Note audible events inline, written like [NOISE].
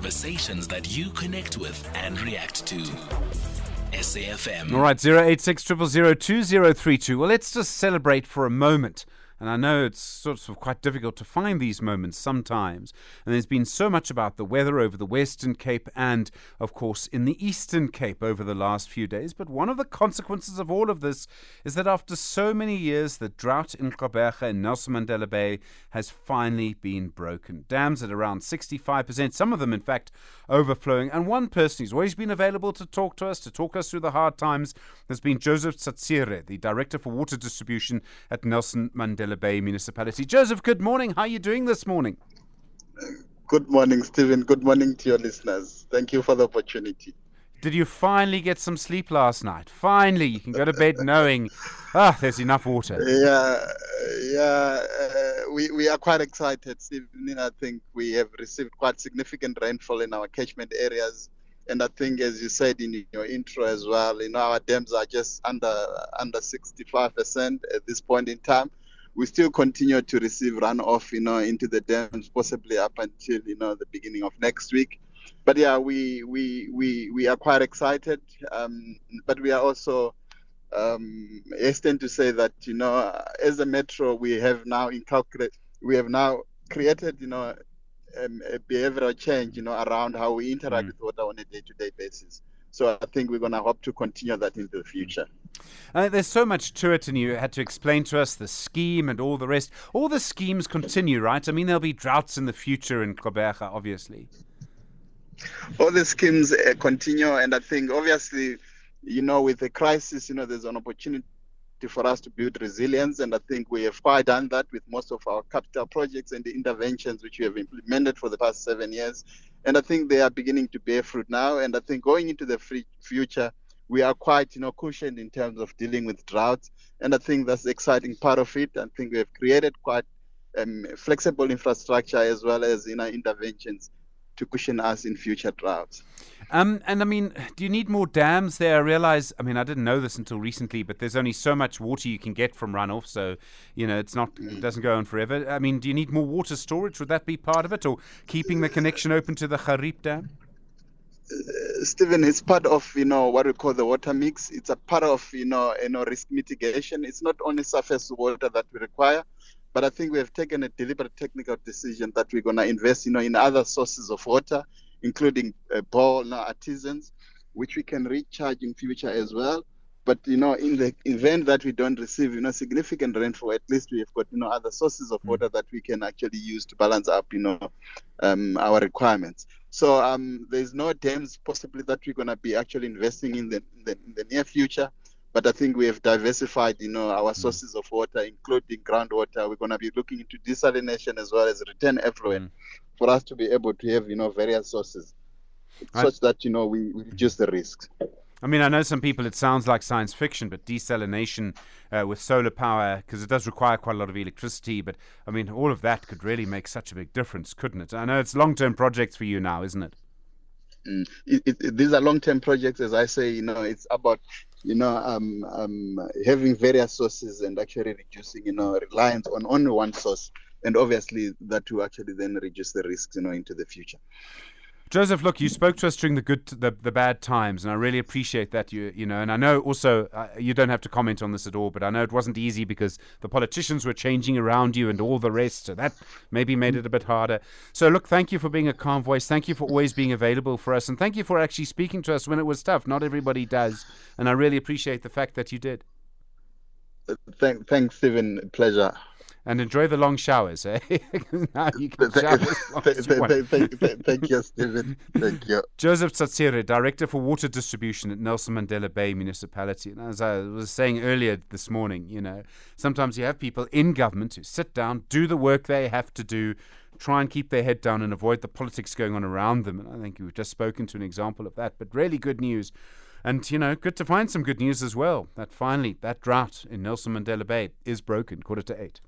conversations that you connect with and react to. SAFM. All right, 086 2032. Well, let's just celebrate for a moment and I know it's sort of quite difficult to find these moments sometimes. And there's been so much about the weather over the Western Cape and, of course, in the Eastern Cape over the last few days. But one of the consequences of all of this is that after so many years, the drought in Gqeberha and Nelson Mandela Bay has finally been broken. Dams at around 65%, some of them, in fact, overflowing. And one person who's always been available to talk to us, to talk us through the hard times, has been Joseph Tsatsire, the Director for Water Distribution at Nelson Mandela Bay Municipality. Joseph, good morning. How are you doing this morning? Good morning, Stephen. Good morning to your listeners. Thank you for the opportunity. Did you finally get some sleep last night? Finally, you can go to bed knowing, ah, there's enough water. Yeah, yeah. Uh, we, we are quite excited, Stephen. I think we have received quite significant rainfall in our catchment areas. And I think, as you said in your intro as well, you know, our dams are just under under 65% at this point in time we still continue to receive runoff, you know, into the dams, possibly up until you know the beginning of next week. But yeah, we we we we are quite excited, um, but we are also um, hasten to say that you know, as a metro, we have now inculcated, we have now created, you know, um, a behavioral change, you know, around how we interact mm. with water on a day-to-day basis. So I think we're going to hope to continue that into the future. Uh, there's so much to it, and you had to explain to us the scheme and all the rest. All the schemes continue, right? I mean, there'll be droughts in the future in Gqeberha, obviously. All the schemes uh, continue, and I think obviously, you know, with the crisis, you know, there's an opportunity for us to build resilience, and I think we have quite done that with most of our capital projects and the interventions which we have implemented for the past seven years. And I think they are beginning to bear fruit now. And I think going into the future, we are quite, you know, cushioned in terms of dealing with droughts. And I think that's the exciting part of it. I think we have created quite um, flexible infrastructure as well as, you know, interventions to cushion us in future droughts. Um, and I mean, do you need more dams there? I realize, I mean, I didn't know this until recently, but there's only so much water you can get from runoff, so you know it's not, it doesn't go on forever. I mean, do you need more water storage? Would that be part of it, or keeping the connection open to the Gariep Dam? Uh, Stephen, it's part of you know what we call the water mix. It's a part of you know you know risk mitigation. It's not only surface water that we require, but I think we have taken a deliberate technical decision that we're going to invest, you know, in other sources of water, including uh, bore you know, artisans, which we can recharge in future as well. But you know, in the event that we don't receive, you know, significant rainfall, at least we have got you know other sources of hmm. water that we can actually use to balance up, you know, um, our requirements. So um, there's no dams possibly that we're going to be actually investing in the, in the, in the near future. But I think we have diversified, you know, our mm. sources of water, including groundwater. We're going to be looking into desalination as well as return effluent mm. for us to be able to have, you know, various sources, I, such that you know we, we reduce the risks. I mean, I know some people it sounds like science fiction, but desalination uh, with solar power, because it does require quite a lot of electricity. But I mean, all of that could really make such a big difference, couldn't it? I know it's long term projects for you now, isn't it? Mm. It, it, these are long term projects, as I say, you know, it's about you know, um, um, having various sources and actually reducing, you know, reliance on only one source. And obviously that will actually then reduce the risks, you know, into the future. Joseph, look, you spoke to us during the good, the, the bad times, and I really appreciate that. You, you know, and I know also uh, you don't have to comment on this at all, but I know it wasn't easy because the politicians were changing around you and all the rest, so that maybe made it a bit harder. So, look, thank you for being a calm voice. Thank you for always being available for us, and thank you for actually speaking to us when it was tough. Not everybody does, and I really appreciate the fact that you did. Thank, thanks, Stephen. Pleasure and enjoy the long showers. [LAUGHS] Eh? now you can thank, thank, [LAUGHS] thank, you, Stephen. Thank you. [LAUGHS] Joseph Tsatsire, Director for Water Distribution at Nelson Mandela Bay Municipality. And as I was saying earlier this morning, you know, sometimes you have people in government who sit down, do the work they have to do, try and keep their head down and avoid the politics going on around them. And I think we've just spoken to an example of that. But really good news. And, you know, good to find some good news as well that finally that drought in Nelson Mandela Bay is broken. Quarter to eight.